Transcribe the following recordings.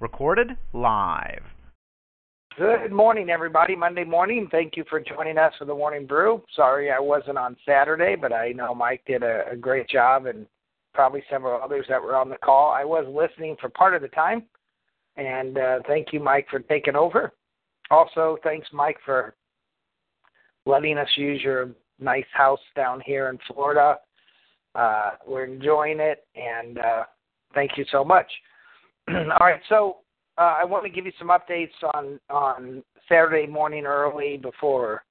Recorded live. Good morning, everybody. Monday morning. Thank you for joining us for the Morning Brew. Sorry I wasn't on Saturday, but I know Mike did a, a great job and probably several others that were on the call. I was listening for part of the time, and uh, thank you, Mike, for taking over. Also, thanks, Mike, for letting us use your nice house down here in Florida. Uh, we're enjoying it, and uh, thank you so much. All right, so uh, I want to give you some updates on on Saturday morning early before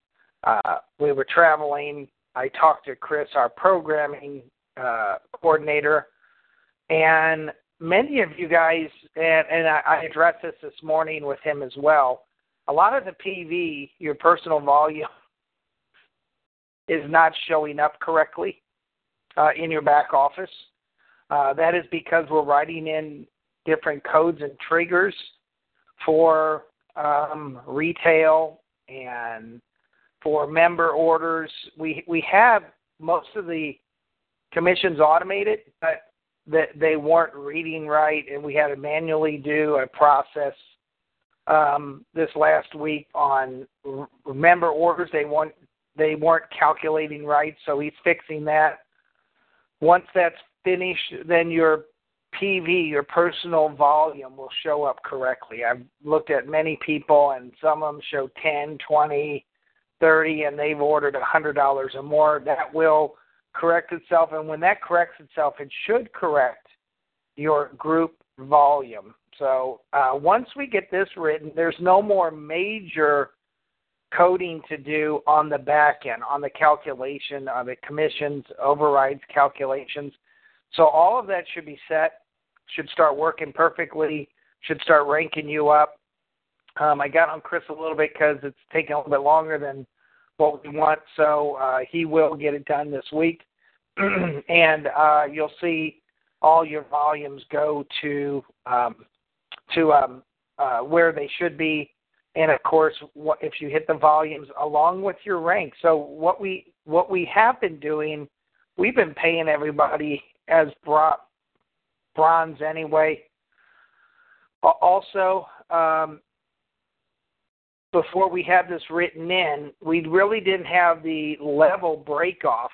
uh, we were traveling. I talked to Chris, our programming uh, coordinator, and many of you guys, and, and I, I addressed this this morning with him as well. A lot of the PV, your personal volume, is not showing up correctly uh, in your back office. Uh, that is because we're writing in different codes and triggers for um, retail and for member orders. We we have most of the commissions automated, but that they weren't reading right, and we had to manually do a process um, this last week on member orders. They weren't they weren't calculating right, so he's fixing that. Once that's finished, then your PV, your personal volume, will show up correctly. I've looked at many people, and some of them show 10, 20, 30, and they've ordered $100 or more. That will correct itself, and when that corrects itself, it should correct your group volume. So uh, once we get this written, there's no more major coding to do on the back end, on the calculation, on the commissions, overrides calculations. So all of that should be set, should start working perfectly, should start ranking you up. Um, I got on Chris a little bit because it's taking a little bit longer than what we want, so uh, he will get it done this week. and uh, you'll see all your volumes go to um, to um, uh, where they should be and of course what, if you hit the volumes along with your rank so what we what we have been doing we've been paying everybody as bro- bronze anyway also um, before we had this written in we really didn't have the level break off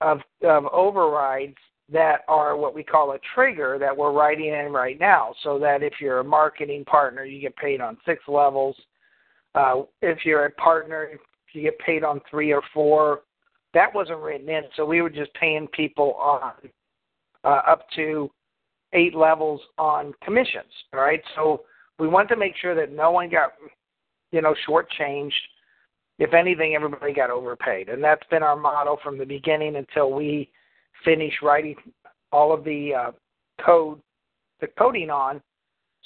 of, of overrides that are what we call a trigger that we're writing in right now so that if you're a marketing partner you get paid on six levels uh, if you're a partner, you get paid on three or four, that wasn't written in. So we were just paying people on uh, up to eight levels on commissions. All right. So we want to make sure that no one got, you know, shortchanged. If anything, everybody got overpaid, and that's been our motto from the beginning until we finish writing all of the uh, code, the coding on.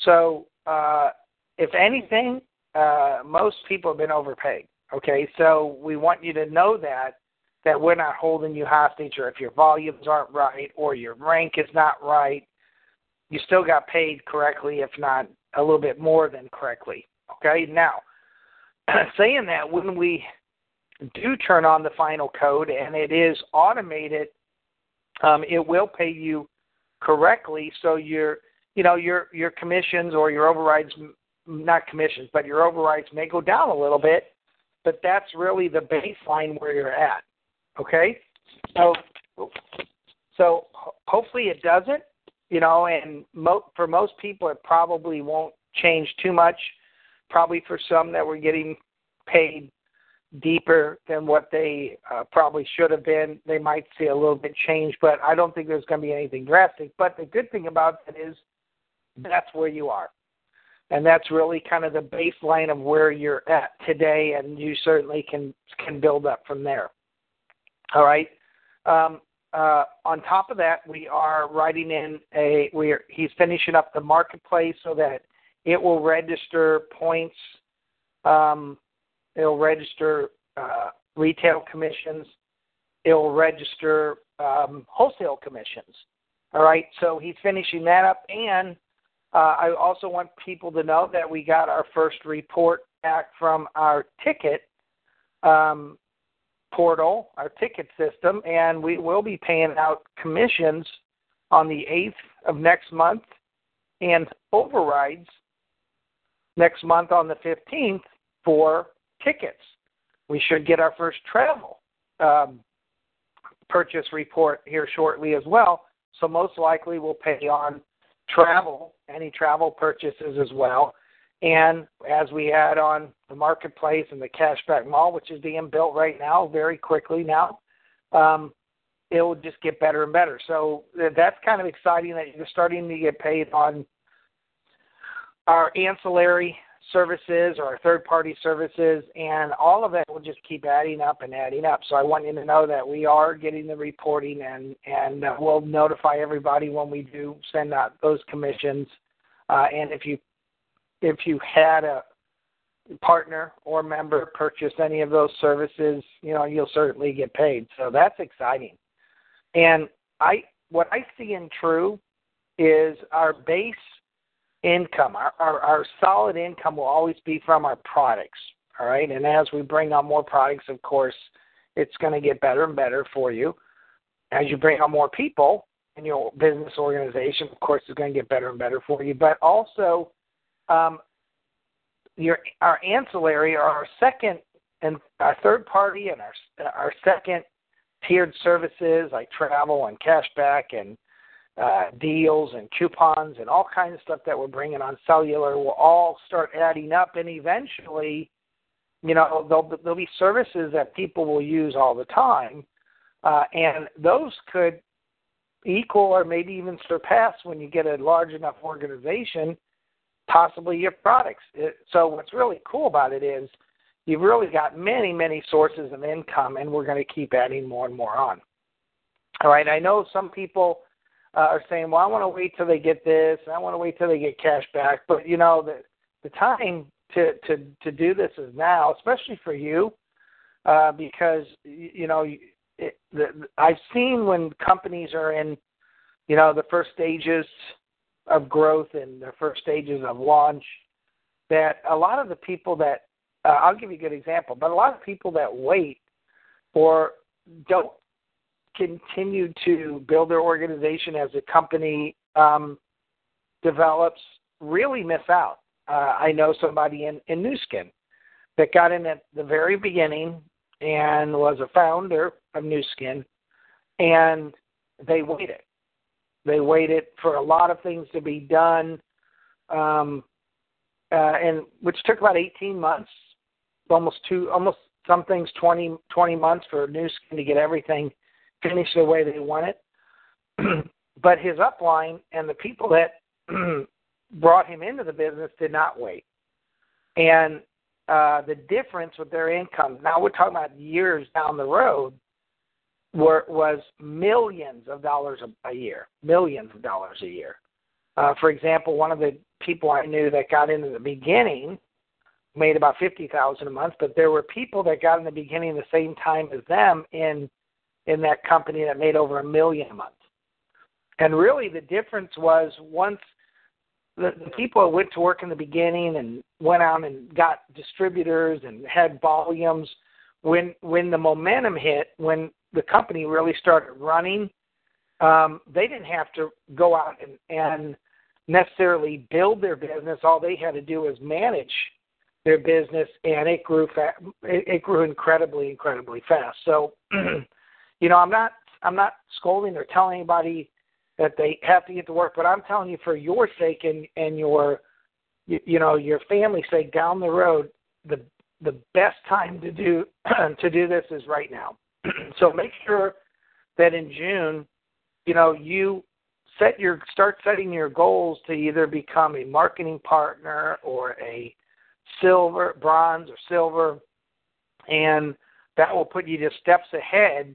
So uh, if anything, uh, most people have been overpaid. Okay, so we want you to know that that we're not holding you hostage, or if your volumes aren't right, or your rank is not right, you still got paid correctly, if not a little bit more than correctly. Okay, now saying that when we do turn on the final code and it is automated, um, it will pay you correctly. So your you know your your commissions or your overrides not commissions, but your overrides may go down a little bit, but that's really the baseline where you're at. Okay, so so hopefully it doesn't, you know, and mo- for most people it probably won't change too much. Probably for some that were getting paid deeper than what they uh, probably should have been, they might see a little bit change, but I don't think there's going to be anything drastic. But the good thing about it is that's where you are and that's really kind of the baseline of where you're at today, and you certainly can can build up from there. All right. Um, uh, on top of that, we are writing in a we are, he's finishing up the marketplace so that it will register points. Um, it'll register uh, retail commissions. It will register um, wholesale commissions. All right. So he's finishing that up, and uh, I also want people to know that we got our first report back from our ticket um, portal, our ticket system, and we will be paying out commissions on the 8th of next month and overrides next month on the 15th for tickets. We should get our first travel um, purchase report here shortly as well. So most likely we'll pay on travel, any travel purchases as well. And as we had on the marketplace and the cashback mall, which is being built right now, very quickly now, um, it will just get better and better. So that's kind of exciting that you're starting to get paid on our ancillary services or our third party services, and all of that will just keep adding up and adding up. So I want you to know that we are getting the reporting, and and uh, we'll notify everybody when we do send out those commissions. Uh, and if you if you had a partner or member purchase any of those services, you know you'll certainly get paid. So that's exciting. And I what I see in True is our base income. Our, our, our solid income will always be from our products. All right. And as we bring on more products, of course, it's going to get better and better for you. As you bring on more people in your business organization, of course, it's going to get better and better for you. But also, um, your our ancillary or our second and our third party and our our second tiered services like travel and cashback and uh, deals and coupons and all kinds of stuff that we're bringing on. Cellular will all start adding up, and eventually, you know, there'll there'll be services that people will use all the time, uh, and those could equal or maybe even surpass when you get a large enough organization, possibly your products. It, so what's really cool about it is you've really got many many sources of income, and we're going to keep adding more and more on. All right, I know some people uh, are saying, "Well, I want to wait till they get this, and I want to wait till they get cash back." But you know, the the time to to to do this is now, especially for you, uh, because you know it, the, I've seen when companies are in, you know, the first stages of growth and the first stages of launch, that a lot of the people that uh, I'll give you a good example, but a lot of people that wait or don't continue to build their organization as a company um, develops really miss out. Uh, I know somebody in, in Nu Skin that got in at the very beginning and was a founder of Nu Skin, and they waited. They waited for a lot of things to be done, um, uh, and which took about 18 months, almost two, almost some things 20, 20 months for Nu Skin to get everything finished the way they want it. but his upline and the people that brought him into the business did not wait. And uh, the difference with their income, now we're talking about years down the road, were, was millions of dollars a, a year, millions of dollars a year. Uh, for example, one of the people I knew that got into the beginning made about fifty thousand a month, but there were people that got in the beginning the same time as them in in that company that made over a million a month. And really, the difference was once the, the people that went to work in the beginning and went out and got distributors and had volumes, when when the momentum hit, when the company really started running, um, they didn't have to go out and, and necessarily build their business. All they had to do was manage their business, and it grew fa- it, it grew incredibly, incredibly fast. So you know, I'm not I'm not scolding or telling anybody that they have to get to work, but I'm telling you for your sake and and your you, you know your family's sake down the road, the the best time to do to do this is right now. so make sure that in June, you know, you set your start setting your goals to either become a marketing partner or a silver, bronze, or silver, and that will put you just steps ahead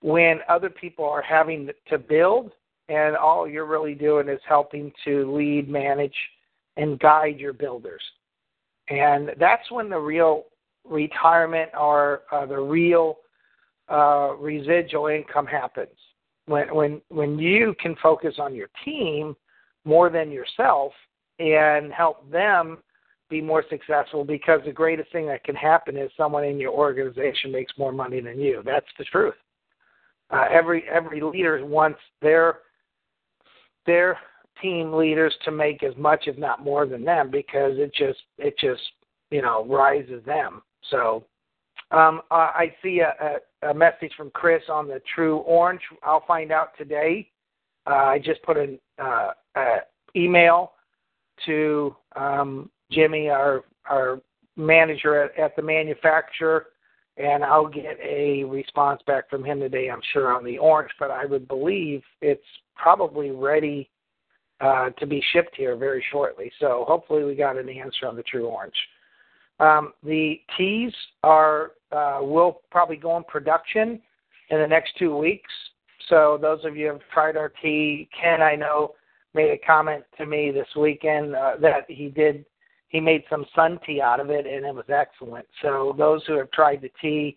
when other people are having to build and all you're really doing is helping to lead, manage, and guide your builders. And that's when the real retirement or uh, the real uh, residual income happens. When when when you can focus on your team more than yourself and help them be more successful because the greatest thing that can happen is someone in your organization makes more money than you. That's the truth. Uh, every every leader wants their their team leaders to make as much, if not more, than them because it just it just you know rises them. So um, I see a, a, message from Chris on the True Orange. I'll find out today. Uh, I just put an uh, email to um, Jimmy, our our manager at, at the manufacturer, and I'll get a response back from him today. I'm sure on the orange, but I would believe it's probably ready uh, to be shipped here very shortly. So hopefully we got an answer on the true orange. Um, the teas are uh, will probably go in production in the next two weeks. So those of you who have tried our tea, Ken, I know, made a comment to me this weekend uh, that he did he made some sun tea out of it and it was excellent. So those who have tried the tea,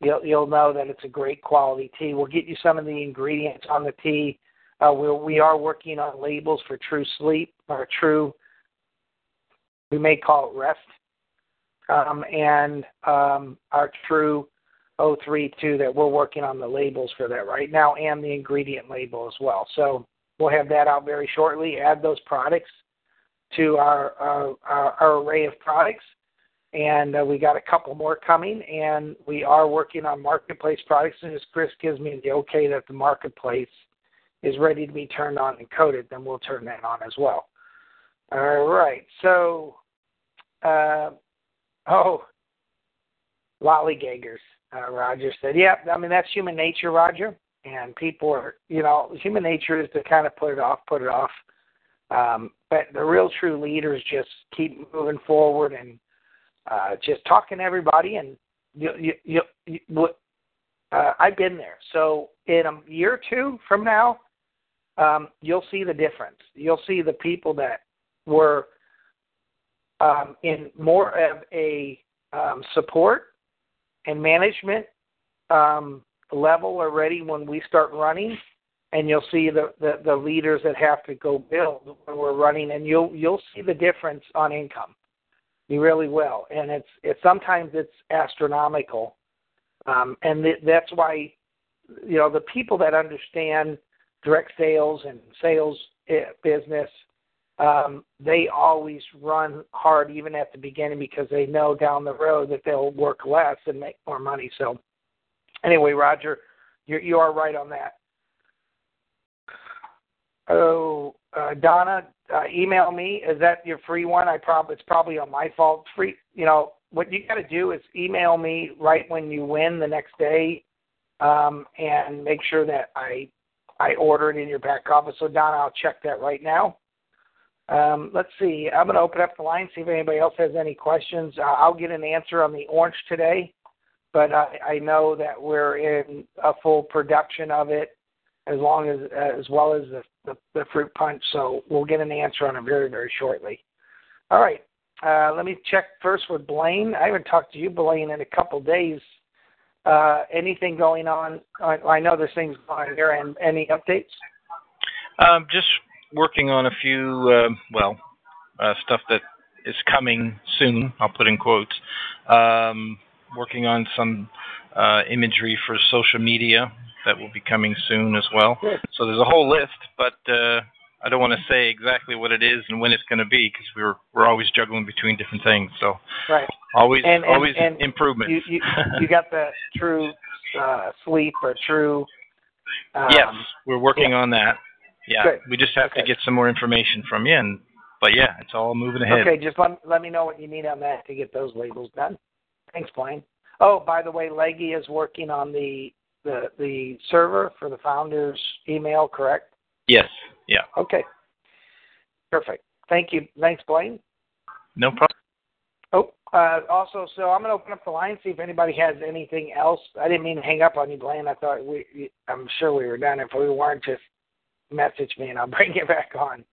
you'll you'll know that it's a great quality tea. We'll get you some of the ingredients on the tea. Uh, we we are working on labels for True Sleep or True. We may call it Rest, um, and um, our True 032 that we're working on the labels for that right now and the ingredient label as well. So we'll have that out very shortly. Add those products to our our, our array of products, and uh, we got a couple more coming. And we are working on marketplace products. And as Chris gives me the okay that the marketplace is ready to be turned on and coded, then we'll turn that on as well. All right. So, uh, oh, lollygaggers. Uh, Roger said, "Yeah, I mean that's human nature, Roger. And people are, you know, human nature is to kind of put it off, put it off. Um, but the real true leaders just keep moving forward and uh, just talking to everybody. And you, you, you, you uh, I've been there. So in a year or two from now, um, you'll see the difference. You'll see the people that were um, in more of a um, support and management um, level already when we start running. And you'll see the, the, the leaders that have to go build when we're running, and you'll you'll see the difference on income. You really will, and it's it's sometimes it's astronomical, um, and th- that's why you know the people that understand direct sales and sales eh, business, um, they always run hard even at the beginning because they know down the road that they'll work less and make more money. So, anyway, Roger, you you are right on that. Oh, uh, Donna, uh, email me. Is that your free one? I probably it's probably on my fault. Free, you know what you got to do is email me right when you win the next day, um, and make sure that I I order it in your back office. So Donna, I'll check that right now. Um, let's see. I'm going to open up the line, see if anybody else has any questions. Uh, I'll get an answer on the orange today, but I, I know that we're in a full production of it as long as as well as the, the, the fruit punch. So we'll get an answer on it very very shortly. All right. Uh, let me check first with Blaine. I haven't talked to you, Blaine, in a couple days. Uh, anything going on? I, I know there's things going on here. And any updates? Um, just working on a few, uh, well, uh, stuff that is coming soon. I'll put in quotes. Um, working on some uh, imagery for social media that will be coming soon as well. So there's a whole list, but uh, I don't want to say exactly what it is and when it's going to be because we're we're always juggling between different things. So right, always and, and, always and improvement. You, you, you got the true uh, sleep or true. Um, yes, we're working yeah. on that. Yeah, Good. we just have Okay. to get some more information from you. And but yeah, it's all moving ahead. Okay, just let let me know what you need on that to get those labels done. Thanks, Blaine. Oh, by the way, Leggy is working on the the the server for the founders email, correct? Yes. Yeah. Okay. Perfect. Thank you. Thanks, Blaine. No problem. Oh, uh, also, so I'm going to open up the line see if anybody has anything else. I didn't mean to hang up on you, Blaine. I thought we, I'm sure we were done. If we weren't, just message me and I'll bring you back on.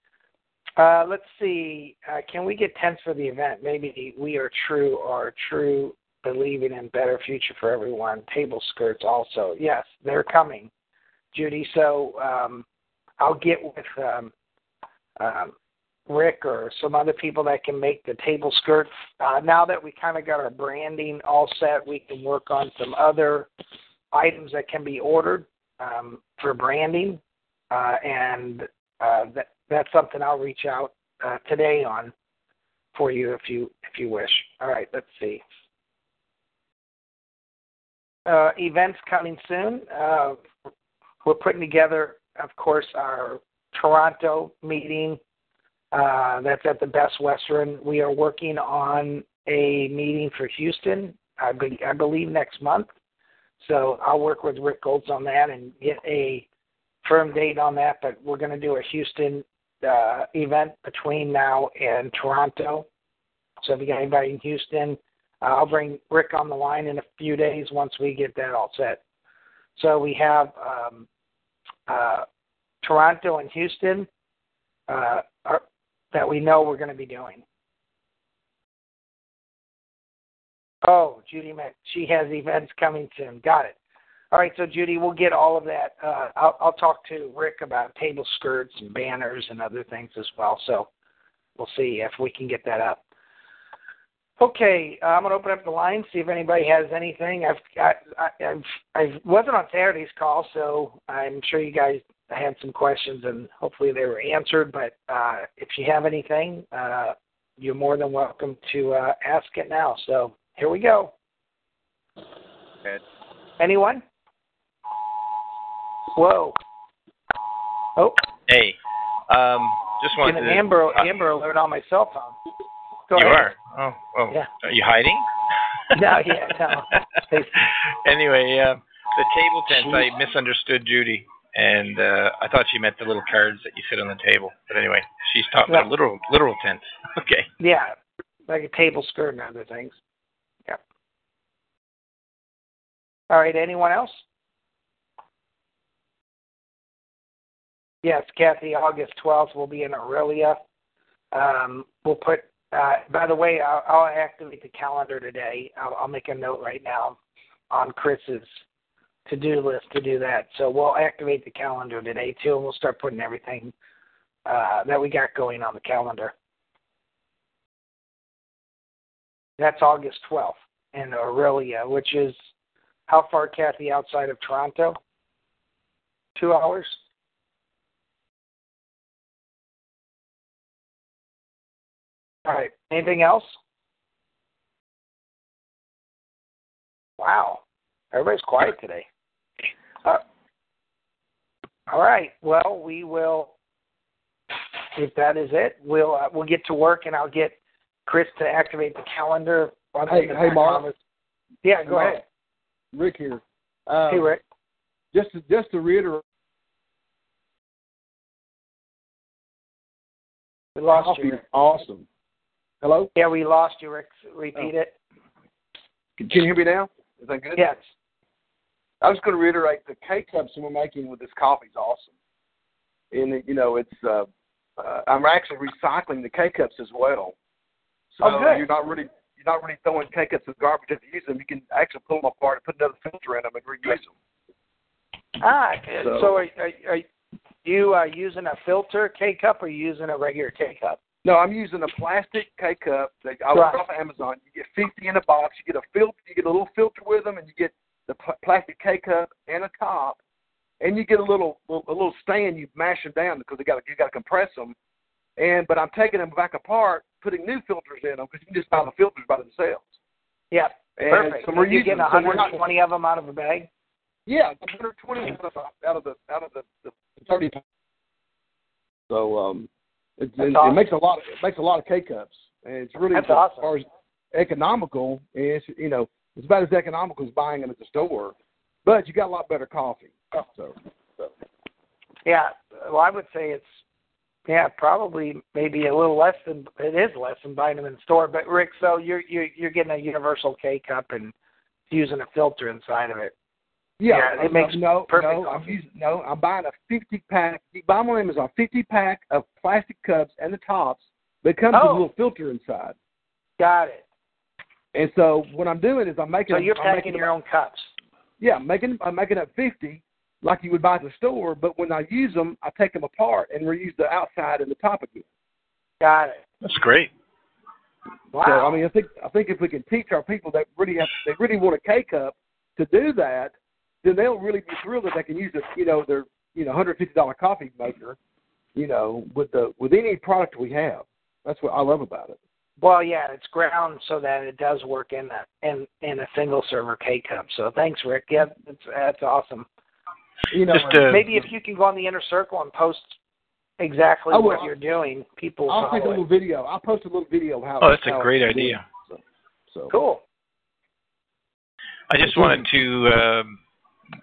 Uh, let's see. Uh, can we get tents for the event? Maybe we are true or true believing in better future for everyone. Table skirts also. Yes, they're coming, Judy. So um, I'll get with um, um, Rick or some other people that can make the table skirts. Uh, now that we kind of got our branding all set, we can work on some other items that can be ordered um, for branding. Uh, and uh, that that's something I'll reach out uh, today on for you if you if you wish. All right, let's see. Uh, events coming soon. Uh, we're putting together, of course, our Toronto meeting. Uh, that's at the Best Western. We are working on a meeting for Houston, I, be, I believe next month. So I'll work with Rick Golds on that and get a firm date on that. But we're going to do a Houston uh, event between now and Toronto. So if you got anybody in Houston, uh, I'll bring Rick on the line in a few days once we get that all set. So we have um, uh, Toronto and Houston uh, are, that we know we're going to be doing. Oh, Judy Mac, she has events coming soon. Got it. All right, so Judy, we'll get all of that. Uh, I'll, I'll talk to Rick about table skirts and banners and other things as well. So we'll see if we can get that up. Okay, uh, I'm gonna open up the line, see if anybody has anything. I've got, I, I've, I wasn't on Saturday's call, so I'm sure you guys had some questions and hopefully they were answered. But uh, if you have anything, uh, you're more than welcome to uh, ask it now. So here we go. Good. Anyone? Whoa. Oh. Hey, um, just wanted an to. Amber uh, Amber alert on my cell phone. Go you ahead. are. Oh, oh. Yeah. Are you hiding? No, yeah, no. anyway, uh, the table tents. I misunderstood Judy, and uh, I thought she meant the little cards that you sit on the table. But anyway, she's talking about Yeah. literal literal tents. Okay. Yeah, like a table skirt and other things. Yep. All right. Anyone else? Yes, Kathy. August twelfth, we'll be in Orillia. Um, we'll put. Uh, by the way, I'll, I'll activate the calendar today. I'll, I'll make a note right now on Chris's to-do list to do that. So we'll activate the calendar today too, and we'll start putting everything uh, that we got going on the calendar. That's August 12th in Orillia, which is how far, Kathy, outside of Toronto? Two hours? All right. Anything else? Wow. Everybody's quiet today. Uh, all right. Well, we will. If that is it, we'll uh, we'll get to work, and I'll get Chris to activate the calendar. on Hey, the hey, Mark. Yeah, go Mark. ahead. Rick here. Uh, Hey, Rick. Just to, just to reiterate, We lost you. awesome. Hello, Yeah, we lost you, Rick. Repeat Oh. it. can you hear me now? Is that good? Yes. I was going to reiterate the K cups we're making with this coffee is awesome, and you know it's. Uh, uh, I'm actually recycling the K cups as well, so Oh, good. you're not really you're not really throwing K cups in garbage if you use them. You can actually pull them apart and put another filter in them and reuse them. Ah, so, So- are, are, are you uh, using a filter K cup or are you using a regular K cup? No, I'm using a plastic K cup that I Right. bought off Amazon. You get 50 in a box. You get a filter. You get a little filter with them, and you get the pl- plastic K cup and a top, and you get a little a little stand. You mash them down because they got you got to compress them. And but I'm taking them back apart, putting new filters in them because you can just buy the filters by themselves. Yeah, And perfect. So we're you using getting them. So we're not- 120 of them out of a bag? Yeah, 120 out of, out of the out of the, the 30. So um, it, awesome. it makes a lot. Of, it makes a lot of K cups, and it's really That's as awesome. far as economical. And it's you know it's about as economical as buying them at the store, but you got a lot better coffee. So Yeah. Well, I would say it's yeah probably maybe a little less than it is less than buying them in the store. But Rick, so you're you're you're getting a universal K cup and using a filter inside of it. Yeah, Yeah, it uh, makes no perfect no I'm using no I'm buying a 50 pack. You buy them on Amazon 50 pack of plastic cups and the tops. That comes with Oh. a little filter inside. Got it. And so what I'm doing is I'm making So you're I'm packing making your own cups. Yeah, I'm making I'm making up fifty like you would buy at the store, but when I use them, I take them apart and reuse the outside and the top again. Got it. That's great. Wow. So I mean, I think I think if we can teach our people that really have they really want a K cup to do that, then they'll really be thrilled that they can use a you know their you know hundred fifty dollar coffee maker you know, with the with any product we have. That's what I love about it. Well, yeah, it's ground so that it does work in a in in a single server K cup. So thanks, Rick. Yeah, that's that's awesome. You know, Just uh, Maybe if you can go on the inner circle and post exactly I will. what you're doing, people I'll take a little it. video. I'll post a little video of how. Oh, that's a great idea. So, so. Cool. I just wanted to uh,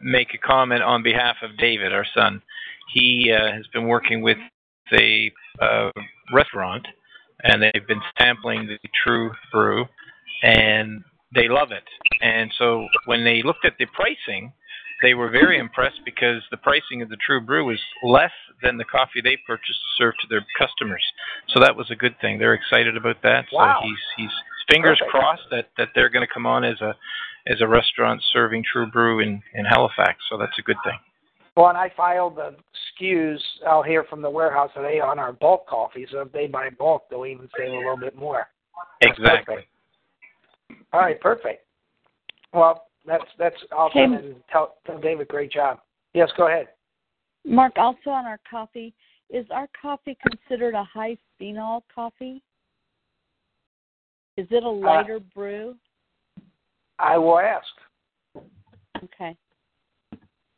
make a comment on behalf of David, our son. He uh, has been working with a uh, restaurant, and they've been sampling the True Brew, and they love it. And so when they looked at the pricing, they were very impressed because the pricing of the True Brew was less than the coffee they purchased to serve to their customers. So that was a good thing. They're excited about that. Wow. So he's he's fingers Perfect. crossed that that they're going to come on as a as a restaurant serving True Brew in in Halifax. So that's a good thing. Well, and I filed the SKUs out here from the warehouse today on our bulk coffee. So if they buy bulk, they'll even save a little bit more. That's Exactly. perfect. All right, perfect. Well, that's that's awesome. Hey. And tell, tell David, great job. Yes, go ahead. Mark, also on our coffee, is our coffee considered a high phenol coffee? Is it a uh, lighter brew? I will ask. Okay.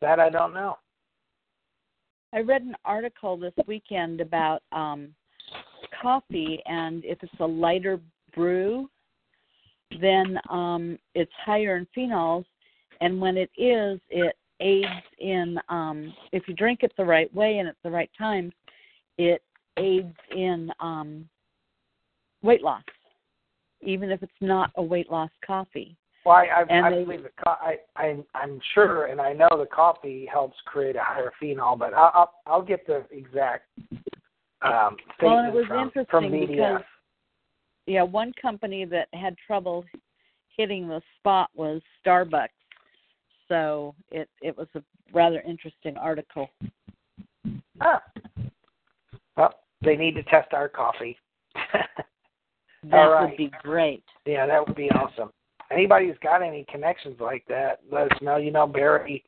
That I don't know. I read an article this weekend about um, coffee, and if it's a lighter brew, then um, it's higher in phenols, and when it is, it aids in um, if you drink it the right way and at the right time, it aids in um, weight loss, even if it's not a weight loss coffee. Well, I, I, I they- believe the co- I, I, I'm sure, and I know the coffee helps create a higher phenol, but I'll, I'll, I'll get the exact um, Well, it was from, interesting from BDF. because yeah, one company that had trouble hitting the spot was Starbucks. So it it was a rather interesting article. Ah. Well, they need to test our coffee. That right. would be great. yeah, that would be awesome. Anybody who's got any connections like that, let us know. You know, Barry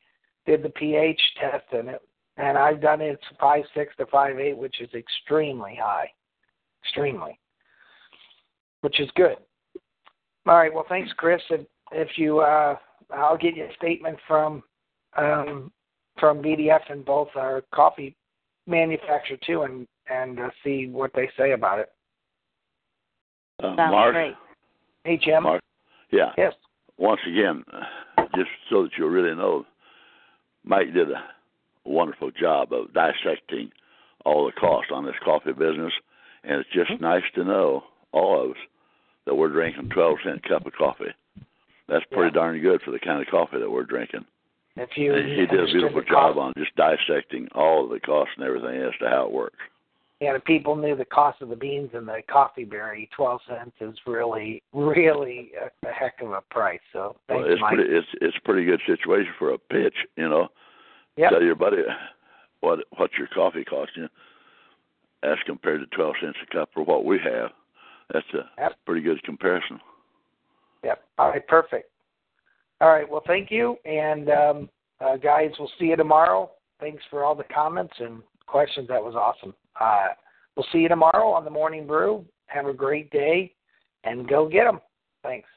did the pH test, and it, and I've done it five six to five eight, which is extremely high, extremely, which is good. All right. Well, thanks, Chris. And if you, uh, I'll get you a statement from um, from BDF and both our coffee manufacturer too, and and uh, see what they say about it. Uh, Sounds Mark, great. Hey, Jim. Mark. Yeah. Yes. Once again, just so that you really know, Mike did a wonderful job of dissecting all the costs on this coffee business, and it's just mm-hmm. nice to know all of us that we're drinking twelve cent cup of coffee. That's pretty darn good for the kind of coffee that we're drinking. If you he did a beautiful job cost- on just dissecting all of the costs and everything as to how it works. Yeah, the people knew the cost of the beans and the coffee berry. Twelve cents is really, really a, a heck of a price. So thanks, well, it's Mike. pretty it's it's a pretty good situation for a pitch, you know. Yep. Tell your buddy what what your coffee costs you as compared to twelve cents a cup for what we have. That's a Yep. pretty good comparison. Yep. All right, perfect. All right, well, thank you, and um, uh, guys, we'll see you tomorrow. Thanks for all the comments and questions. That was awesome. Uh, we'll see you tomorrow on the Morning Brew. Have a great day, and go get them. Thanks.